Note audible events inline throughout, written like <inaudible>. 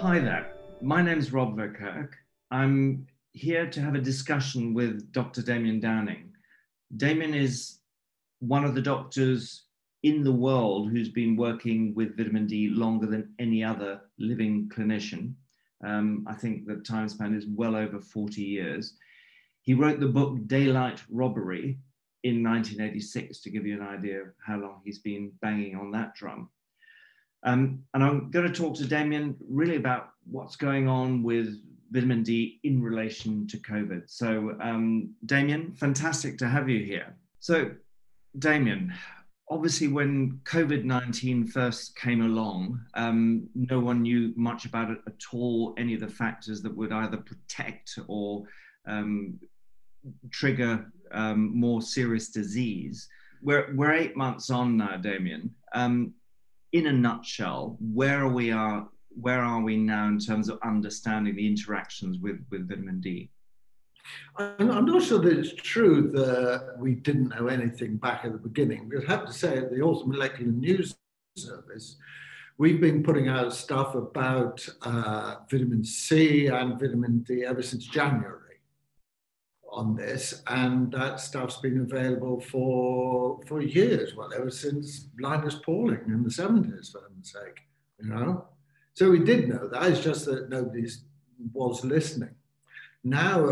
Hi there. My name is Rob Verkerk. I'm here to have a discussion with Dr. Damien Downing. Damien is one of the doctors in the world who's been working with vitamin D longer than any other living clinician. Um, I think the time span is well over 40 years. He wrote the book Daylight Robbery in 1986 to give you an idea of how long he's been banging on that drum. Um, and I'm going to talk to Damien really about what's going on with vitamin D in relation to COVID. So, um, Damien, fantastic to have you here. So, Damien, obviously, when COVID 19 first came along, um, no one knew much about it at all, any of the factors that would either protect or um, trigger um, more serious disease. We're, we're eight months on now, Damien. Um, in a nutshell, where are we are where are we now in terms of understanding the interactions with, with vitamin D? I'm not sure that it's true that we didn't know anything back at the beginning. We have to say at the Orthomolecular News Service, we've been putting out stuff about uh, vitamin C and vitamin D ever since January on this, and that stuff's been available for for years, well, ever since Linus Pauling in the 70s, for heaven's sake, you know. So we did know that. It's just that nobody was listening. Now,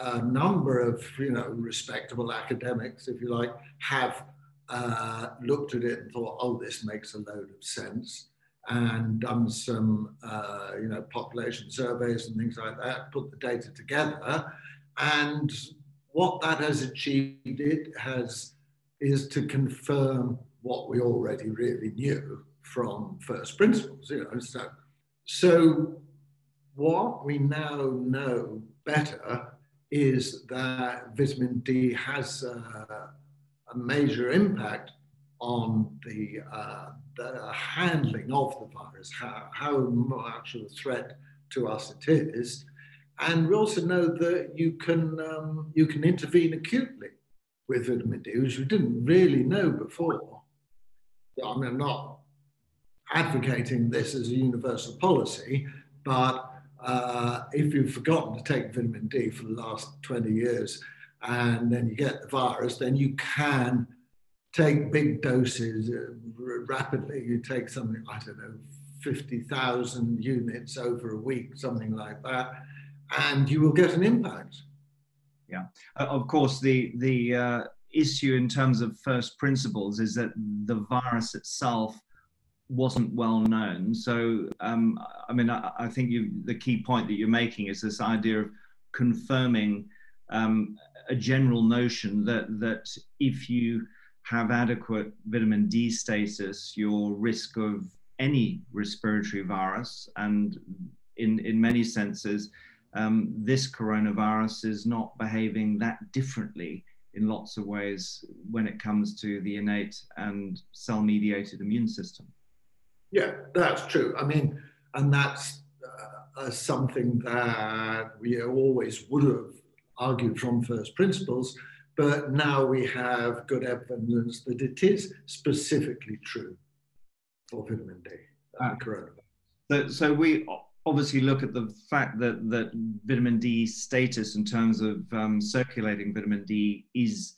a, a, number of you know respectable academics, if you like, have uh, looked at it and thought, "Oh, this makes a load of sense," and done some uh, you know population surveys and things like that, put the data together, and what that has achieved it has is to confirm what we already really knew from first principles. You know, so so, what we now know better is that vitamin D has uh, a major impact on the, uh, the, handling of the virus, how, how much of a threat to us it is. And we also know that you can, um, you can intervene acutely with vitamin D, which we didn't really know before. I mean, I'm not advocating this as a universal policy, but uh, if you've forgotten to take vitamin D for the last 20 years and then you get the virus, then you can take big doses uh, rapidly. You take something, I don't know, 50,000 units over a week, something like that, and you will get an impact. Yeah, uh, of course, the, the uh, issue in terms of first principles is that the virus itself wasn't well known. So, um, I mean, I, I, think you, the key point that you're making is this idea of confirming um, a general notion that that if you have adequate vitamin D status, your risk of any respiratory virus, and in in many senses, um, this coronavirus is not behaving that differently in lots of ways when it comes to the innate and cell mediated immune system. Yeah, that's true. I mean, and that's uh, uh, something that we always would have argued from first principles, but now we have good evidence that it is specifically true for vitamin D and uh, coronavirus. So, so we obviously look at the fact that that vitamin D status in terms of um, circulating vitamin D is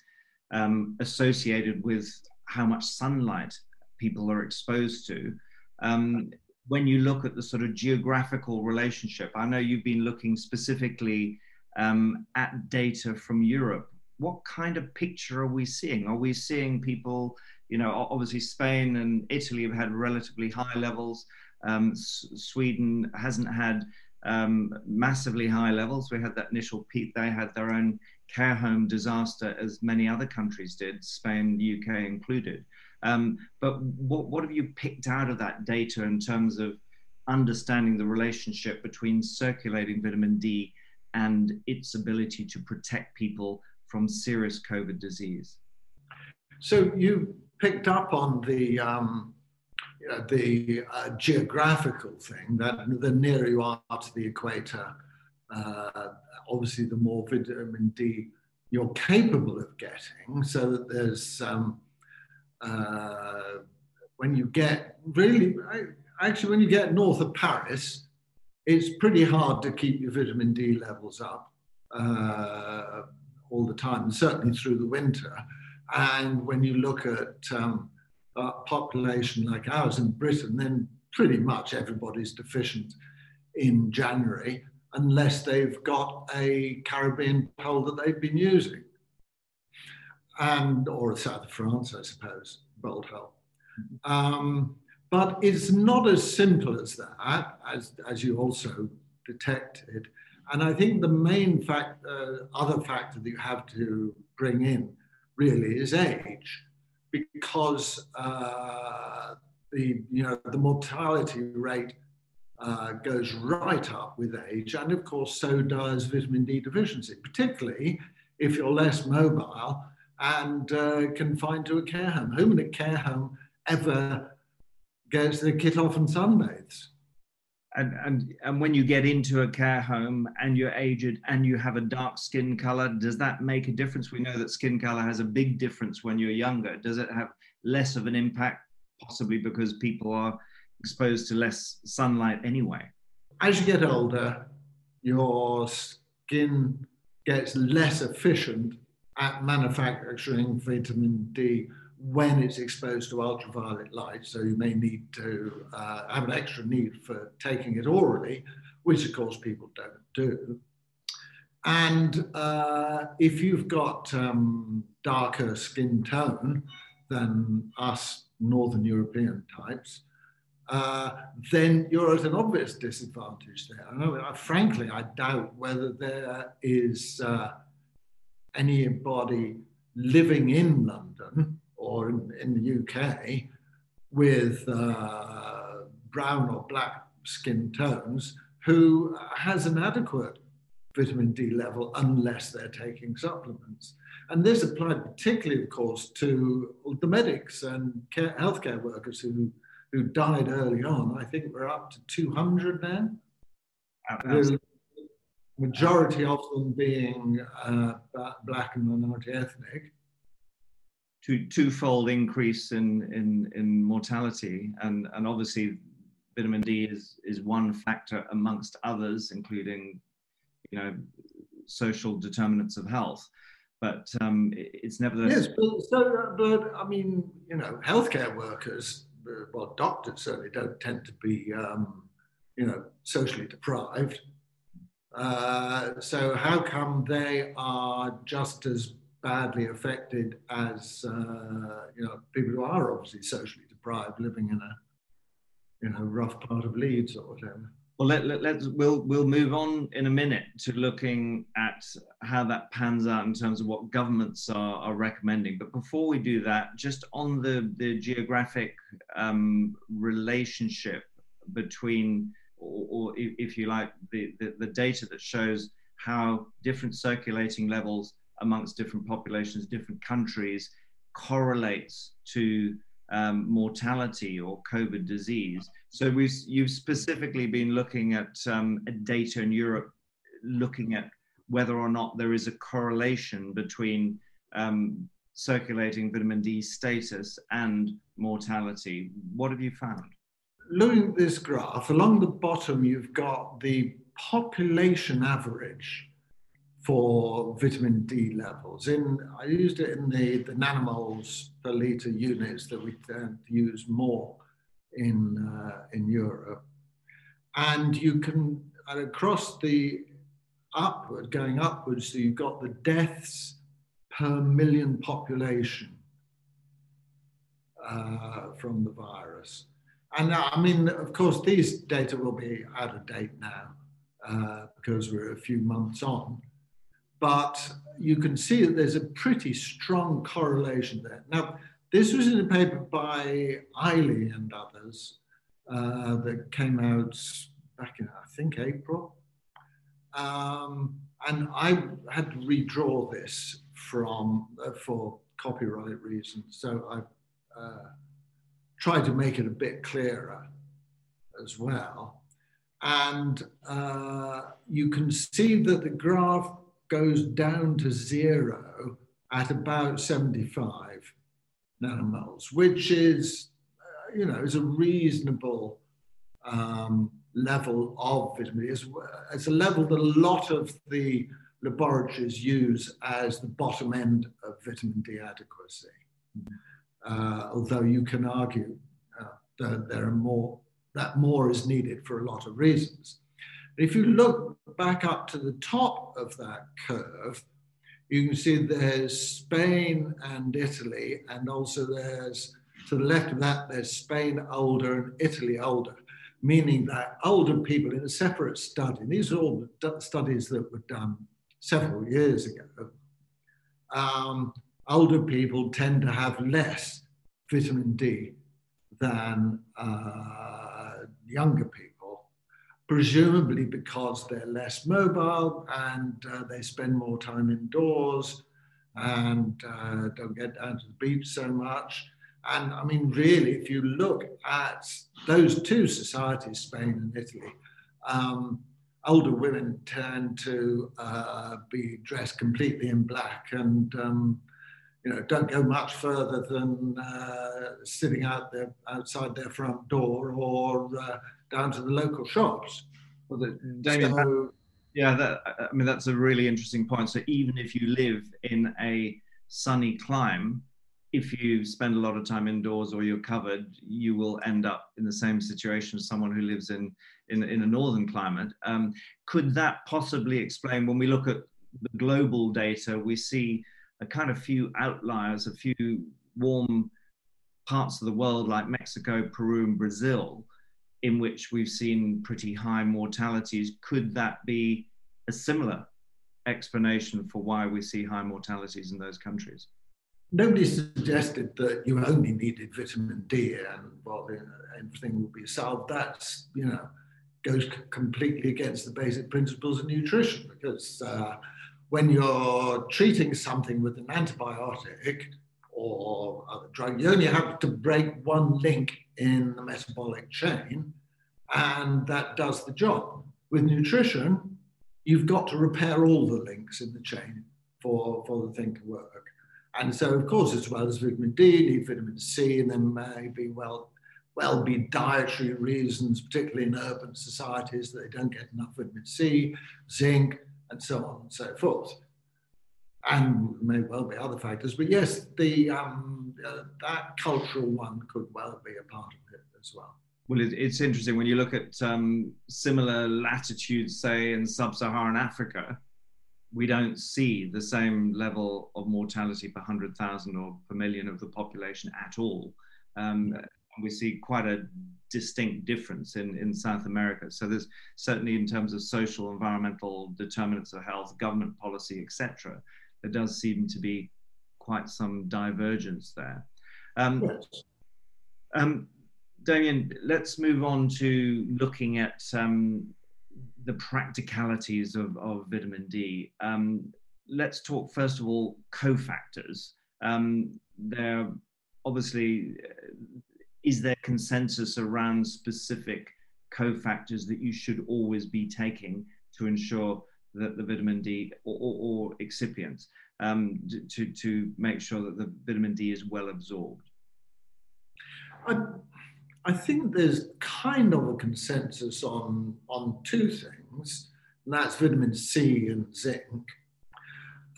um, associated with how much sunlight people are exposed to. Um, when you look at the sort of geographical relationship, I know you've been looking specifically um, at data from Europe. What kind of picture are we seeing? Are we seeing people, you know, obviously Spain and Italy have had relatively high levels. Um, Sweden hasn't had um, massively high levels. We had that initial peak. They had their own care home disaster, as many other countries did, Spain, UK included. Um, but what, what have you picked out of that data in terms of understanding the relationship between circulating vitamin D and its ability to protect people from serious COVID disease? So you picked up on the um, you the uh, geographical thing that the nearer you are to the equator, uh, obviously the more vitamin D you're capable of getting, so that there's um, uh, when you get really actually when you get north of Paris, it's pretty hard to keep your vitamin D levels up uh, all the time, certainly through the winter. And when you look at um, a population like ours in Britain, then pretty much everybody's deficient in January unless they've got a Caribbean pole that they've been using. And, or south of France, I suppose, Bold Hull. Um, but it's not as simple as that, as, as you also detected. And I think the main fact, uh, other factor that you have to bring in really is age, because uh, the you know the mortality rate uh, goes right up with age, and of course so does vitamin D deficiency, particularly if you're less mobile and uh, confined to a care home. Whom in a care home ever gets their kit off and sunbathes. And, and, and when you get into a care home and you're aged and you have a dark skin color, does that make a difference? We know that skin color has a big difference when you're younger. Does it have less of an impact, possibly because people are exposed to less sunlight anyway? As you get older, your skin gets less efficient at manufacturing vitamin D when it's exposed to ultraviolet light. So you may need to uh, have an extra need for taking it orally, which of course people don't do. And uh, if you've got um, darker skin tone than us Northern European types, uh, then you're at an obvious disadvantage there. I know, frankly, I doubt whether there is uh, anybody living in London or in, in the UK with uh, brown or black skin tones who has an adequate vitamin D level unless they're taking supplements. And this applied particularly, of course, to the medics and care, healthcare workers who, who died early on. I think we're up to 200 now. The majority of them being uh, black and minority ethnic two, twofold increase in, in, in mortality. And, and obviously, vitamin D is, is one factor amongst others, including you know, social determinants of health. But um, it's nevertheless. Yes, but, so, but I mean, you know, healthcare workers, well, doctors certainly don't tend to be, um, you know, socially deprived. Uh, so how come they are just as badly affected as uh, you know people who are obviously socially deprived, living in a you know rough part of Leeds or whatever. Well, let, let, let's we'll we'll move on in a minute to looking at how that pans out in terms of what governments are, are recommending. But before we do that, just on the the geographic um, relationship between, or, or, if you like, the, the the data that shows how different circulating levels amongst different populations, different countries, correlates to um, mortality or COVID disease. So we've, you've specifically been looking at um, data in Europe, looking at whether or not there is a correlation between um, circulating vitamin D status and mortality. What have you found? Looking at this graph, along the bottom, you've got the population average for vitamin D levels. In I used it in the, the nanomoles per liter units that we tend to use more in uh, in Europe, and you can and across the upward going upwards, so you've got the deaths per million population uh, from the virus. And uh, I mean, of course, these data will be out of date now uh, because we're a few months on but you can see that there's a pretty strong correlation there. Now, this was in a paper by Ilie and others uh, that came out back in, I think, April. Um, and I had to redraw this from uh, for copyright reasons. So I uh, tried to make it a bit clearer as well. And uh, you can see that the graph goes down to zero at about 75 nanomoles, which is, uh, you know, is a reasonable um, level of vitamin D. It's, it's, a level that a lot of the laboratories use as the bottom end of vitamin D adequacy. Uh, although you can argue uh, that there are more, that more is needed for a lot of reasons. If you look back up to the top of that curve, you can see there's Spain and Italy, and also there's to the left of that, there's Spain older and Italy older, meaning that older people in a separate study, these are all studies that were done several years ago, um, older people tend to have less vitamin D than uh, younger people, presumably because they're less mobile and uh, they spend more time indoors and uh, don't get down to the beach so much. And I mean, really, if you look at those two societies, Spain and Italy, um, older women tend to uh, be dressed completely in black and um, you know don't go much further than uh, sitting out there outside their front door or uh, down to the local shops. The, Damien, so, yeah, that, I mean that's a really interesting point. So even if you live in a sunny clime, if you spend a lot of time indoors or you're covered, you will end up in the same situation as someone who lives in in, in a northern climate. Um, could that possibly explain when we look at the global data, we see a kind of few outliers, a few warm parts of the world like Mexico, Peru, and Brazil, in which we've seen pretty high mortalities. Could that be a similar explanation for why we see high mortalities in those countries? Nobody suggested that you only needed vitamin D and well, everything will be solved. That's, you know, goes completely against the basic principles of nutrition because uh, when you're treating something with an antibiotic or other drug, you only have to break one link in the metabolic chain, and that does the job. With nutrition, you've got to repair all the links in the chain for, for the thing to work. And so, of course, as well as vitamin D, need vitamin C, and there may be well well be dietary reasons, particularly in urban societies, that they don't get enough vitamin C, zinc, and so on and so forth. And may well be other factors, but yes, the um, uh, that cultural one could well be a part of it as well. Well, it, it's interesting when you look at um, similar latitudes, say in sub-Saharan Africa, we don't see the same level of mortality per hundred thousand or per million of the population at all. Um, we see quite a distinct difference in, in South America. So there's certainly in terms of social, environmental determinants of health, government policy, etc., there does seem to be quite some divergence there. Um, yes. um, Damien, let's move on to looking at um, the practicalities of, of vitamin D. Um, let's talk first of all cofactors. Um, there obviously is there consensus around specific cofactors that you should always be taking to ensure that the vitamin D or, or, or excipients um, to, to make sure that the vitamin D is well absorbed? I, I think there's kind of a consensus on, on two things, and that's vitamin C and zinc.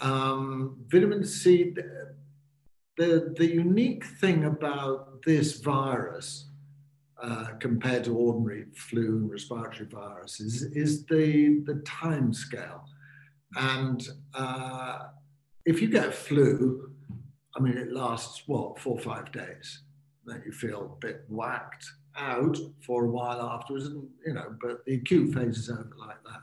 Um, vitamin C, the, the unique thing about this virus uh, compared to ordinary flu and respiratory viruses is the, the time scale. And uh, if you get flu, I mean, it lasts what, four or five days. Then you feel a bit whacked out for a while afterwards, and, you know, but the acute phase is over like that.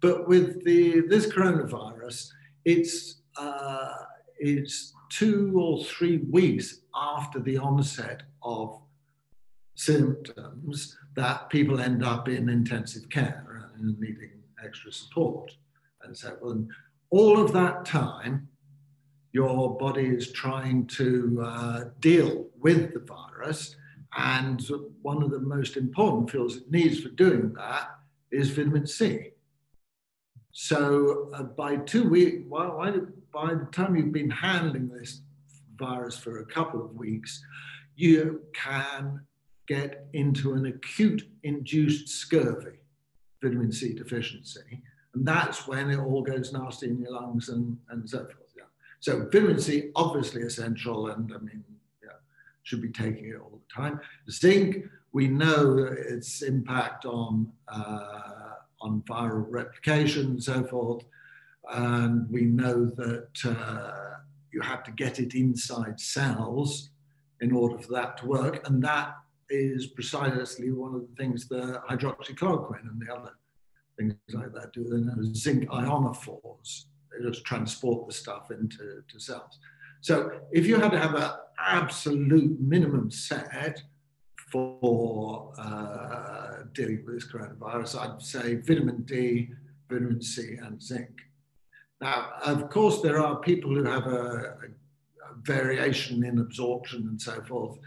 But with the this coronavirus, it's uh, it's two or three weeks after the onset of symptoms that people end up in intensive care and needing extra support. And so, and all of that time, your body is trying to uh, deal with the virus. And one of the most important fuels it needs for doing that is vitamin C. So uh, by two weeks, well, by the time you've been handling this virus for a couple of weeks, you can get into an acute induced scurvy, vitamin C deficiency. And that's when it all goes nasty in your lungs and, and so forth. Yeah. So vitamin C, obviously essential, and I mean, yeah, should be taking it all the time. Zinc, we know its impact on uh, on viral replication and so forth. And we know that uh, you have to get it inside cells in order for that to work. And that is precisely one of the things the hydroxychloroquine and the other things like that do. They're zinc ionophores. They just transport the stuff into to cells. So if you had to have an absolute minimum set for uh, dealing with this coronavirus, I'd say vitamin D, vitamin C, and zinc. Now, of course, there are people who have a, a variation in absorption and so forth.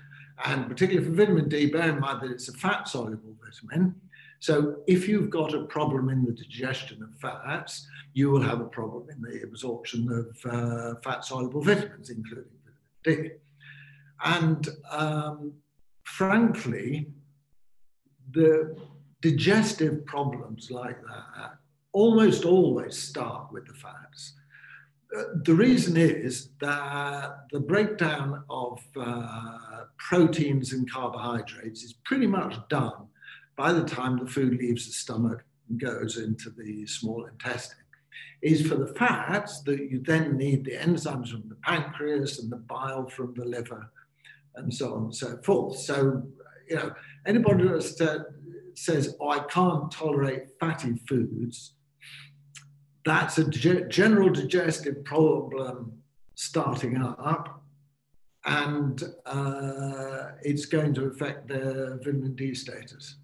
And particularly for vitamin D, bear in mind that it's a fat soluble vitamin. So if you've got a problem in the digestion of fats, you will have a problem in the absorption of uh, fat soluble vitamins, including vitamin D. And um, frankly, the digestive problems like that almost always start with the fats. The reason is that the breakdown of uh, proteins and carbohydrates is pretty much done by the time the food leaves the stomach and goes into the small intestine. Is for the fats that you then need the enzymes from the pancreas and the bile from the liver and so on and so forth. So, you know, anybody that says, oh, I can't tolerate fatty foods, that's a general digestive problem starting up and uh, it's going to affect their vitamin D status.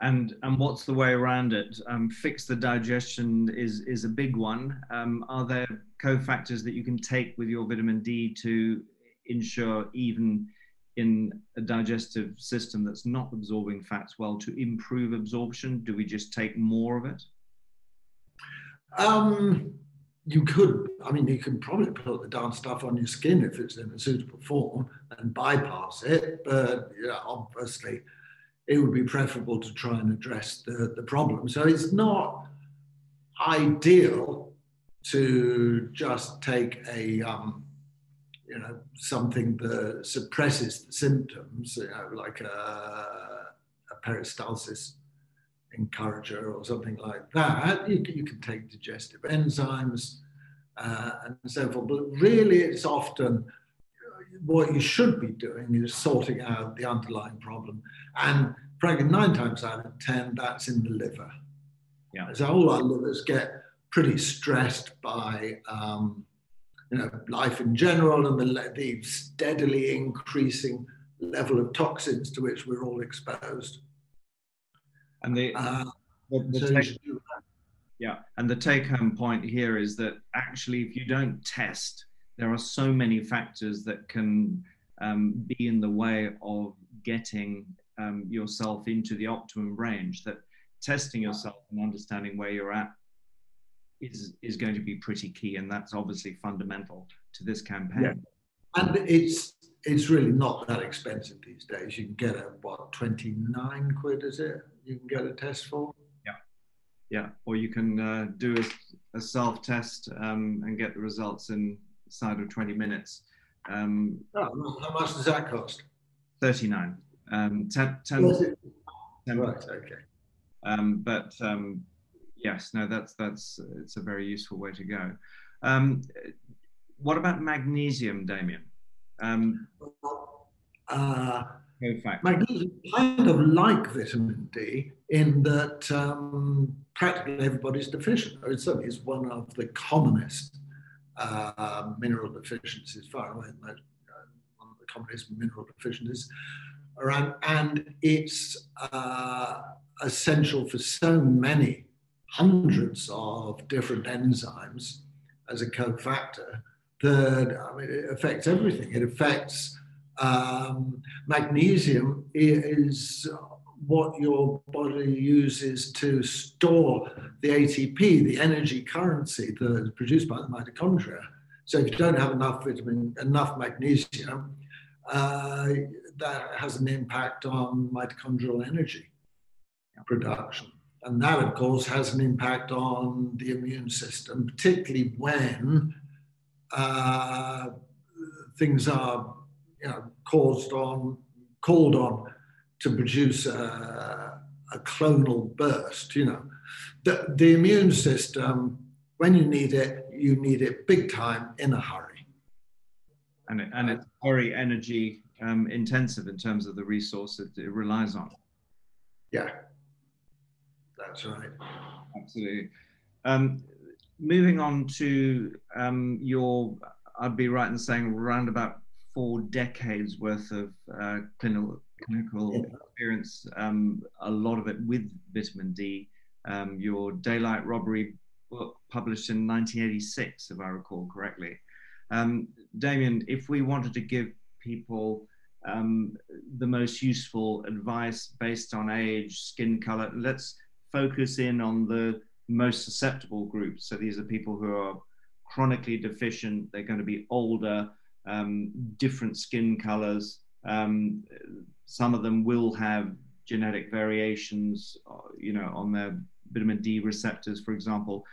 And, and what's the way around it? Um, fix the digestion is, is a big one. Um, are there cofactors that you can take with your vitamin D to ensure even in a digestive system that's not absorbing fats well to improve absorption? Do we just take more of it? Um, you could, I mean, you can probably put the darn stuff on your skin if it's in a suitable form and bypass it. But know, obviously, it would be preferable to try and address the, the problem. So it's not ideal to just take a um, you know, something that suppresses the symptoms, you know, like a, a peristalsis encourager or something like that. You, you can take digestive enzymes uh, and so forth. But really, it's often what you should be doing is sorting out the underlying problem. And frankly, nine times out of 10, that's in the liver. Yeah. So all our livers get pretty stressed by um, you know, life in general and the, the steadily increasing level of toxins to which we're all exposed. And the, uh, the, the so take, yeah, and the take-home point here is that actually, if you don't test, there are so many factors that can um, be in the way of getting um, yourself into the optimum range. That testing yourself and understanding where you're at is is going to be pretty key, and that's obviously fundamental to this campaign. Yeah. And it's it's really not that expensive these days. You can get a what twenty nine quid is it? You can get a test for. Yeah, yeah. Or you can uh, do a, a self test um, and get the results inside of twenty minutes. Um, oh, how much does that cost? Thirty nine. Um, 10, 10, 10 right. Okay. Um, but um, yes, no, that's that's it's a very useful way to go. Um, what about magnesium, Damien? Um, uh, magnesium kind of like vitamin D in that um, practically everybody's deficient. It certainly is one of the commonest uh, mineral deficiencies, far away most, uh, one of the commonest mineral deficiencies around, and it's uh, essential for so many hundreds of different enzymes as a cofactor that I mean, it affects everything. It affects um, magnesium is what your body uses to store the ATP, the energy currency that is produced by the mitochondria. So if you don't have enough vitamin, enough magnesium, uh, that has an impact on mitochondrial energy production. And that, of course, has an impact on the immune system, particularly when uh, things are you know, caused on, called on to produce a, a clonal burst. You know, the, the immune system, when you need it, you need it big time in a hurry. And, it, and it's very energy um, intensive in terms of the resource that it relies on. Yeah, that's right. Absolutely. Um, moving on to um, your, I'd be right in saying around about four decades worth of uh, clinical, clinical yeah. experience, um, a lot of it with vitamin D. Um, your Daylight Robbery book published in 1986, if I recall correctly. Um, Damien, if we wanted to give people um, the most useful advice based on age, skin color, let's focus in on the most susceptible groups. So these are people who are chronically deficient, they're going to be older, um, different skin colors. Um, some of them will have genetic variations, uh, you know, on their vitamin D receptors, for example.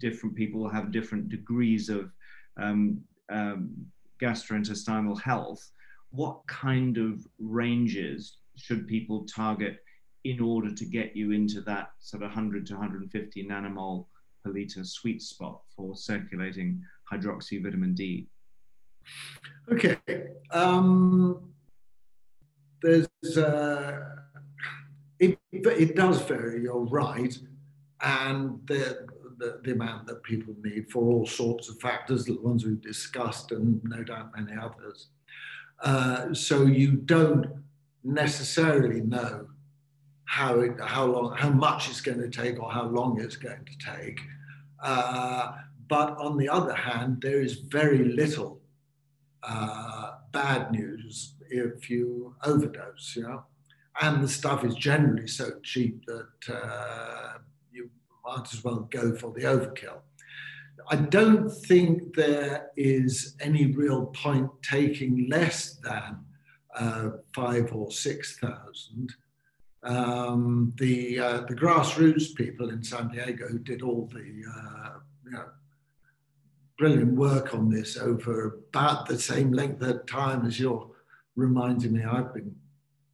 Different people have different degrees of um, um, gastrointestinal health. What kind of ranges should people target in order to get you into that sort of 100 to 150 nanomole per liter sweet spot for circulating hydroxy vitamin D? Okay. Um, there's uh, it, it does vary. You're right, and the, the, the amount that people need for all sorts of factors, the ones we've discussed, and no doubt many others. Uh, so you don't necessarily know how it, how long, how much it's going to take, or how long it's going to take. Uh, but on the other hand, there is very little uh, bad news if you overdose, you know. And the stuff is generally so cheap that uh, you might as well go for the overkill. I don't think there is any real point taking less than uh, five or six thousand. Um, the uh, the grassroots people in San Diego who did all the uh, you know brilliant work on this over about the same length of time as you're reminding me I've been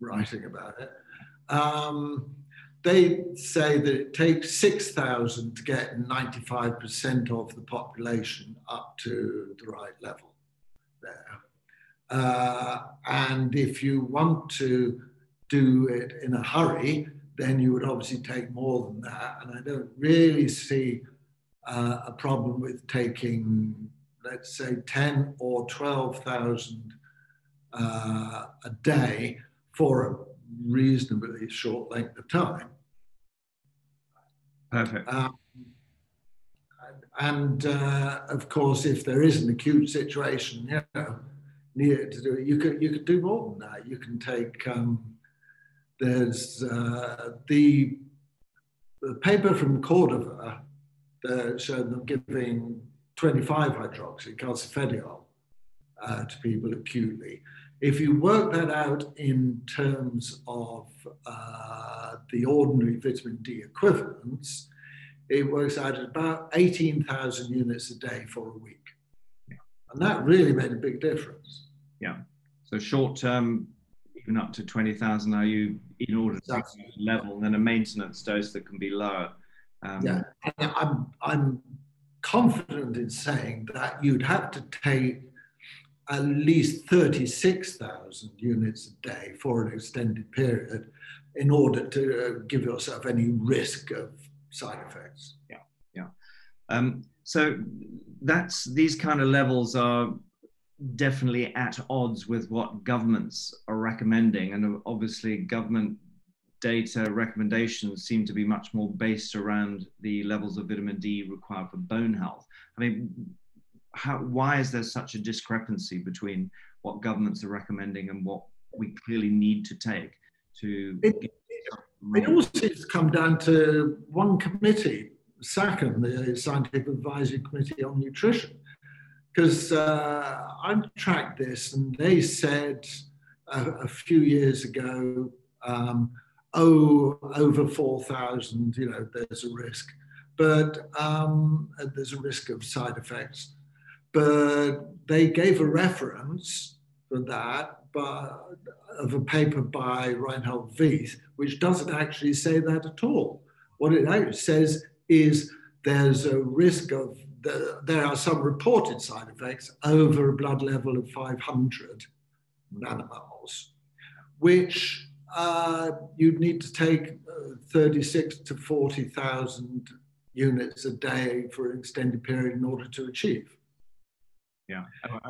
writing about it. Um, they say that it takes 6,000 to get 95% of the population up to the right level there. Uh, and if you want to do it in a hurry, then you would obviously take more than that. And I don't really see uh, a problem with taking, let's say, 10 or 12,000 uh, a day for a reasonably short length of time. Perfect. Um, and uh, of course, if there is an acute situation, you know, needed to do it, you could you could do more than that. You can take um, there's uh, the the paper from Cordova uh, showed them giving 25 hydroxy calcifediol uh, to people acutely. If you work that out in terms of uh, the ordinary vitamin D equivalents, it works out at about 18,000 units a day for a week. Yeah. And that really made a big difference. Yeah. So short term, even up to 20,000 IU in order to level, and then a maintenance dose that can be lower. Um, yeah, I'm, I'm confident in saying that you'd have to take at least 36,000 units a day for an extended period in order to uh, give yourself any risk of side effects. Yeah, yeah. Um, so that's these kind of levels are definitely at odds with what governments are recommending, and obviously government data recommendations seem to be much more based around the levels of vitamin D required for bone health. I mean, how, why is there such a discrepancy between what governments are recommending and what we clearly need to take to it, It seems to come down to one committee, SACN, the Scientific Advisory Committee on Nutrition, because uh, I've tracked this and they said a, a few years ago, um, oh, over 4,000, you know, there's a risk. But um, there's a risk of side effects. But they gave a reference for that but, of a paper by Reinhold Vieth, which doesn't actually say that at all. What it says is there's a risk of, the, there are some reported side effects over a blood level of 500 nanomoles, which uh, you'd need to take uh, 36 to 40,000 units a day for an extended period in order to achieve. Yeah.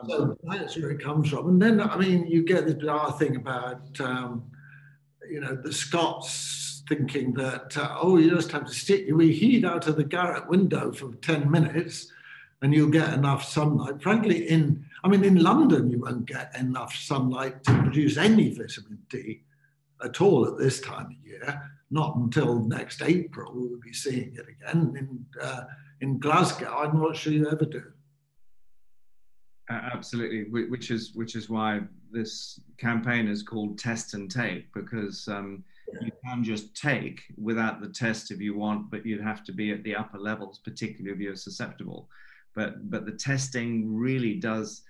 So that's where it comes from. And then, I mean, you get this bizarre thing about, um, you know, the Scots thinking that, uh, oh, you just have to stick your heat out of the garret window for 10 minutes and you'll get enough sunlight. Frankly, in, I mean, in London, you won't get enough sunlight to produce any vitamin D at all at this time of year. Not until next April we'll be seeing it again. In, uh, in Glasgow, I'm not sure you ever do. Absolutely, which is which is why this campaign is called Test and Take because um, you can just take without the test if you want, but you'd have to be at the upper levels, particularly if you're susceptible. But but the testing really does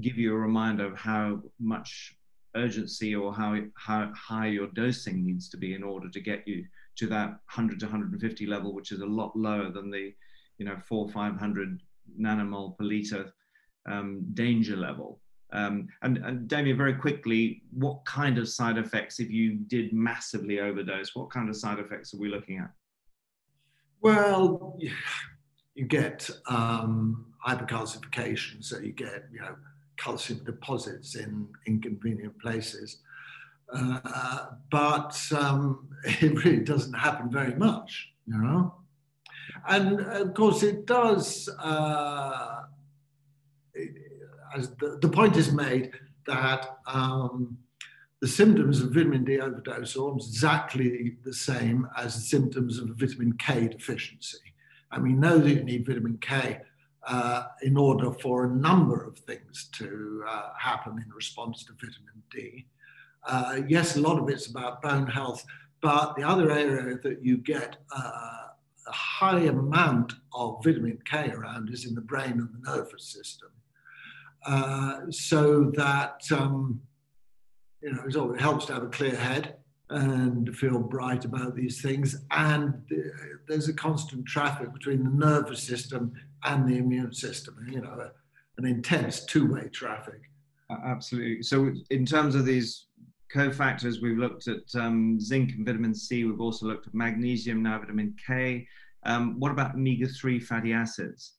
give you a reminder of how much urgency or how how high your dosing needs to be in order to get you to that 100 to 150 level, which is a lot lower than the you know four 500 nanomole per liter um, danger level. Um, and, and Damien, very quickly, what kind of side effects, if you did massively overdose, what kind of side effects are we looking at? Well, you get um, hypercalcification, so you get you know calcium deposits in inconvenient places, uh, but um, <laughs> it really doesn't happen very much, you know. And of course, it does. Uh, as the, the point is made that um, the symptoms of vitamin D overdose are exactly the same as the symptoms of vitamin K deficiency. And we know that you need vitamin K uh, in order for a number of things to uh, happen in response to vitamin D. Uh, yes, a lot of it's about bone health, but the other area that you get uh, a high amount of vitamin K around is in the brain and the nervous system. Uh, so that um, you know it helps to have a clear head and feel bright about these things. And there's a constant traffic between the nervous system and the immune system. You know, an intense two-way traffic. Absolutely. So, in terms of these cofactors, we've looked at um, zinc and vitamin C. We've also looked at magnesium, now vitamin K. Um, what about omega-3 fatty acids?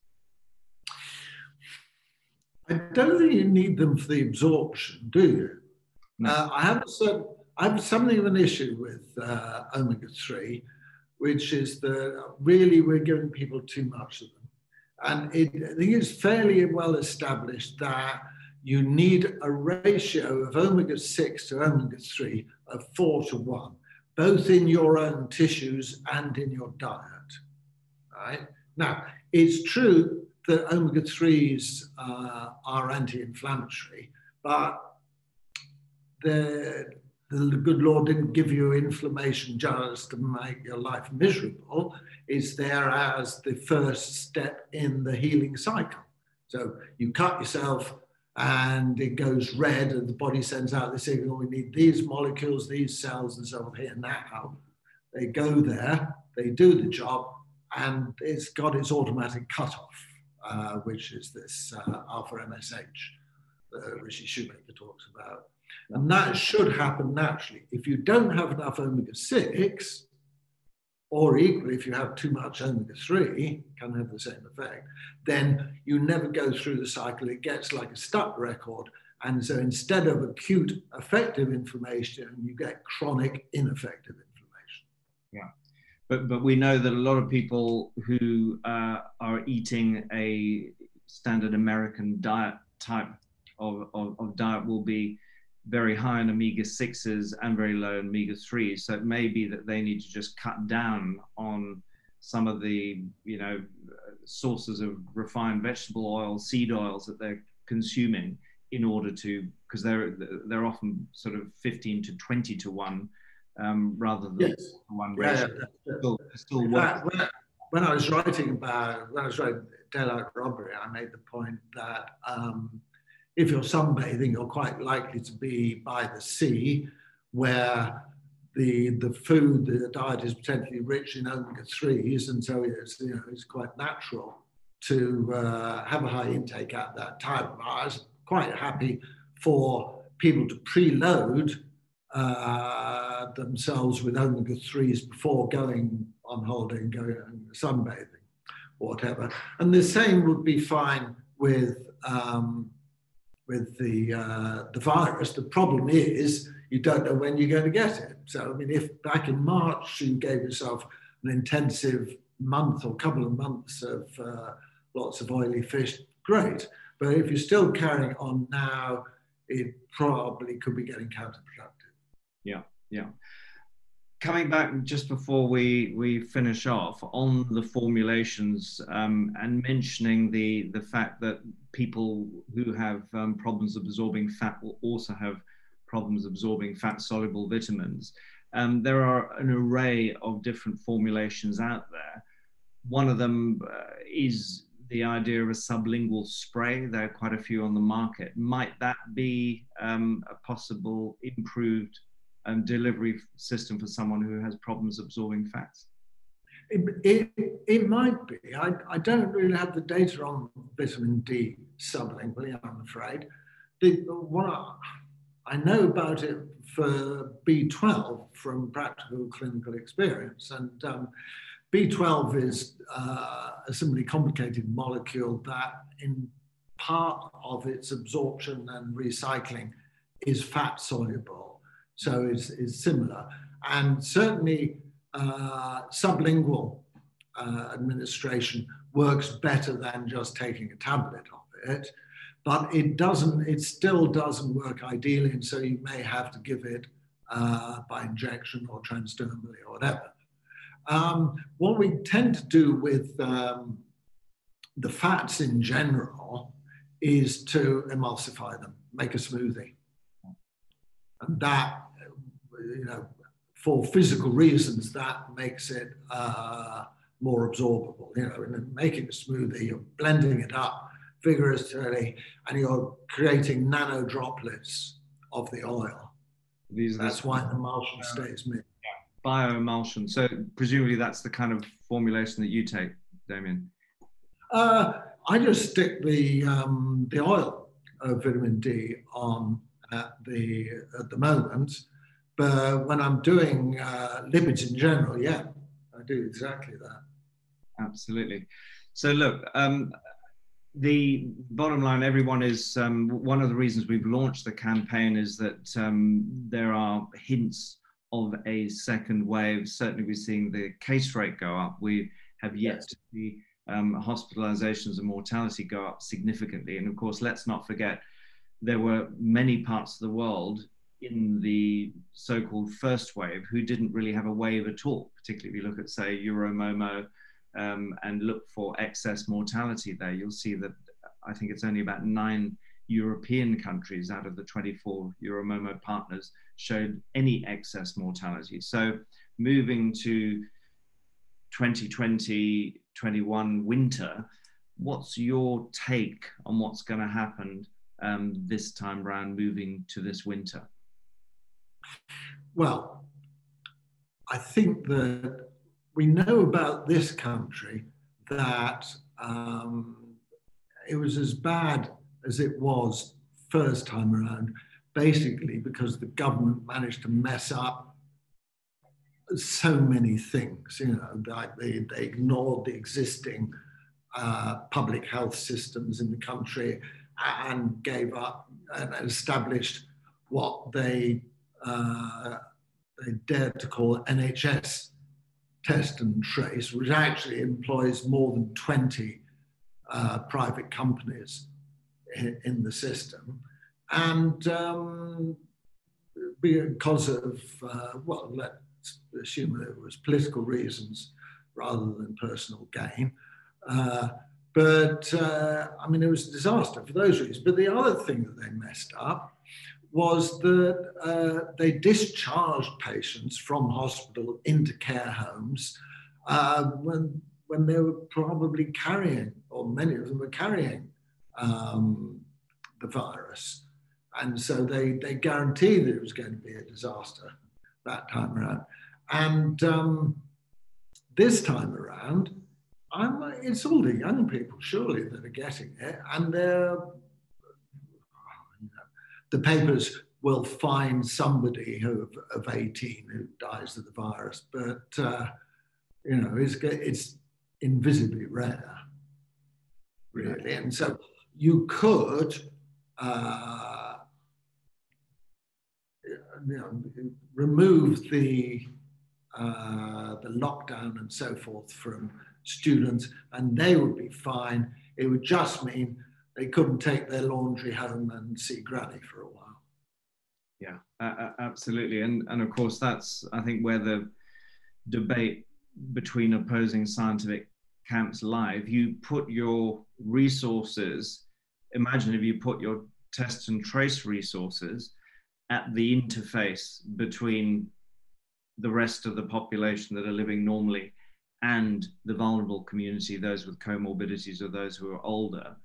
I don't think you need them for the absorption, do you? No. Uh, I have a certain, I have something of an issue with uh, omega three, which is that really we're giving people too much of them, and it, I think it's fairly well established that you need a ratio of omega six to omega three of four to one, both in your own tissues and in your diet. Right now, it's true that omega 3s uh, are anti inflammatory, but the, the good Lord didn't give you inflammation just to make your life miserable. It's there as the first step in the healing cycle. So you cut yourself and it goes red, and the body sends out the signal we need these molecules, these cells, and so on here now. They go there, they do the job, and it's got its automatic cutoff. Uh, which is this uh, alpha MSH that Ritchie Shoemaker talks about. And that should happen naturally. If you don't have enough omega 6, or equally, if you have too much omega 3, can have the same effect, then you never go through the cycle. It gets like a stuck record. And so instead of acute effective inflammation, you get chronic ineffective inflammation. Yeah but but we know that a lot of people who uh, are eating a standard American diet type of, of, of, diet will be very high in omega 6s and very low in omega 3s. So it may be that they need to just cut down on some of the, you know, sources of refined vegetable oil, seed oils that they're consuming in order to, because they're they're often sort of 15 to 20 to one um, rather than yes. one ratio. Yeah, still, still fact, when, when, I was writing about when I was writing daylight robbery, I made the point that um, if you're sunbathing, you're quite likely to be by the sea, where the the food, the diet is potentially rich in omega threes, and so it's you know it's quite natural to uh, have a high intake at that time. I was quite happy for people to preload uh, themselves with omega threes before going on holiday and going sunbathing, whatever. And the same would be fine with um, with the uh, the virus. The problem is you don't know when you're going to get it. So I mean, if back in March you gave yourself an intensive month or couple of months of uh, lots of oily fish, great. But if you're still carrying on now, it probably could be getting counterproductive. Yeah, yeah coming back just before we we finish off on the formulations um, and mentioning the the fact that people who have um, problems absorbing fat will also have problems absorbing fat soluble vitamins. Um, there are an array of different formulations out there. One of them uh, is the idea of a sublingual spray. There are quite a few on the market. Might that be um, a possible improved um, delivery system for someone who has problems absorbing fats? It, it, it might be. I, I don't really have the data on vitamin D sublingually, I'm afraid. The, what I, I know about it for B12 from practical clinical experience. And um, B12 is uh, a simply complicated molecule that, in part of its absorption and recycling, is fat soluble so it's, it's similar. And certainly uh, sublingual uh, administration works better than just taking a tablet of it, but it doesn't, it still doesn't work ideally, and so you may have to give it uh, by injection or transdermally or whatever. Um, what we tend to do with um, the fats in general is to emulsify them, make a smoothie. And that, you know, for physical reasons, that makes it uh, more absorbable. You know, in making a smoothie, you're blending it up vigorously and you're creating nano droplets of the oil. These that's the, why the emulsion uh, stays mixed. Yeah. Bioemulsion. So presumably that's the kind of formulation that you take, Damien. Uh, I just stick the um, the oil of vitamin D on at the at the moment. But when I'm doing uh, lipids in general, yeah, I do exactly that. Absolutely. So look, um, the bottom line, everyone is um, one of the reasons we've launched the campaign is that um, there are hints of a second wave. Certainly, we're seeing the case rate go up. We have yet yes. to see um, hospitalizations and mortality go up significantly. And of course, let's not forget there were many parts of the world in the so-called first wave who didn't really have a wave at all, particularly if you look at, say, Euromomo um, and look for excess mortality there, you'll see that I think it's only about nine European countries out of the 24 Euromomo partners showed any excess mortality. So moving to 2020 21 winter, what's your take on what's going to happen um, this time round moving to this winter? Well, I think that we know about this country that um, it was as bad as it was first time around, basically because the government managed to mess up so many things. You know, like they, they ignored the existing uh, public health systems in the country and gave up and established what they uh, they dared to call NHS test and trace, which actually employs more than 20 uh, private companies in, the system. And um, because of, uh, well, let's assume it was political reasons rather than personal gain. But uh, I mean, it was a disaster for those reasons. But the other thing that they messed up was that uh, they discharged patients from hospital into care homes uh, when, when they were probably carrying, or many of them were carrying um, the virus. And so they, they guaranteed that it was going to be a disaster that time around. And um, this time around, I'm, it's all the young people, surely, that are getting it. And they're, you know, the papers will find somebody who, of 18 who dies of the virus. But, uh, you know, it's, it's invisibly rare, really. And so you could uh, you know, remove the uh, the lockdown and so forth from students, and they would be fine. It would just mean they couldn't take their laundry home and see granny for a while. Yeah, uh, absolutely, and and of course that's I think where the debate between opposing scientific camps live. You put your resources imagine if you put your test and trace resources at the interface between the rest of the population that are living normally and the vulnerable community, those with comorbidities or those who are older,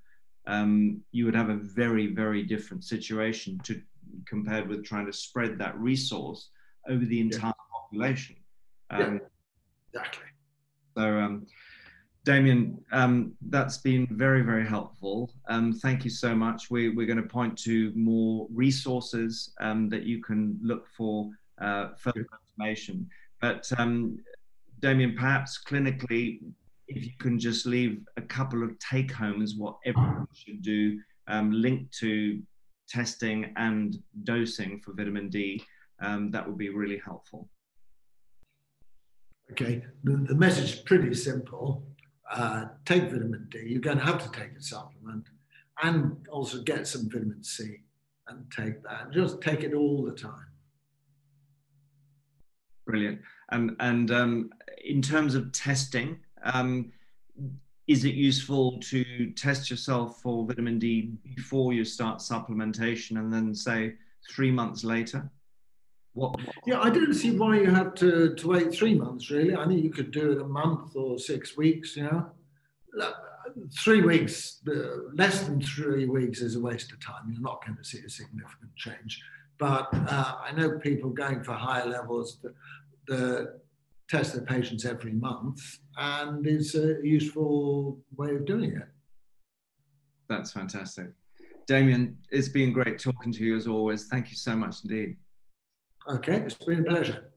um, you would have a very, very different situation to compared with trying to spread that resource over the entire yeah. population. Um, yeah, exactly. So, um, Damien, um, that's been very, very helpful. Um, thank you so much. We, are going to point to more resources um, that you can look for uh, further information. But um, Damien, perhaps clinically, if you can just leave a couple of take homes, what everyone should do, um, linked to testing and dosing for vitamin D, um, that would be really helpful. Okay, the, the message is pretty simple uh, take vitamin D, you're going to have to take a supplement and also get some vitamin C and take that. Just take it all the time. Brilliant. Um, and um, in terms of testing, um, is it useful to test yourself for vitamin D before you start supplementation and then say three months later? What, Yeah, I don't see why you have to, to wait three months, really. I think you could do it a month or six weeks, you know. Three weeks, uh, less than three weeks is a waste of time. You're not going to see a significant change. But uh, I know people going for higher levels that, that test their patients every month, and it's a useful way of doing it. That's fantastic. Damien, it's been great talking to you as always. Thank you so much indeed. Okay, it's been a pleasure.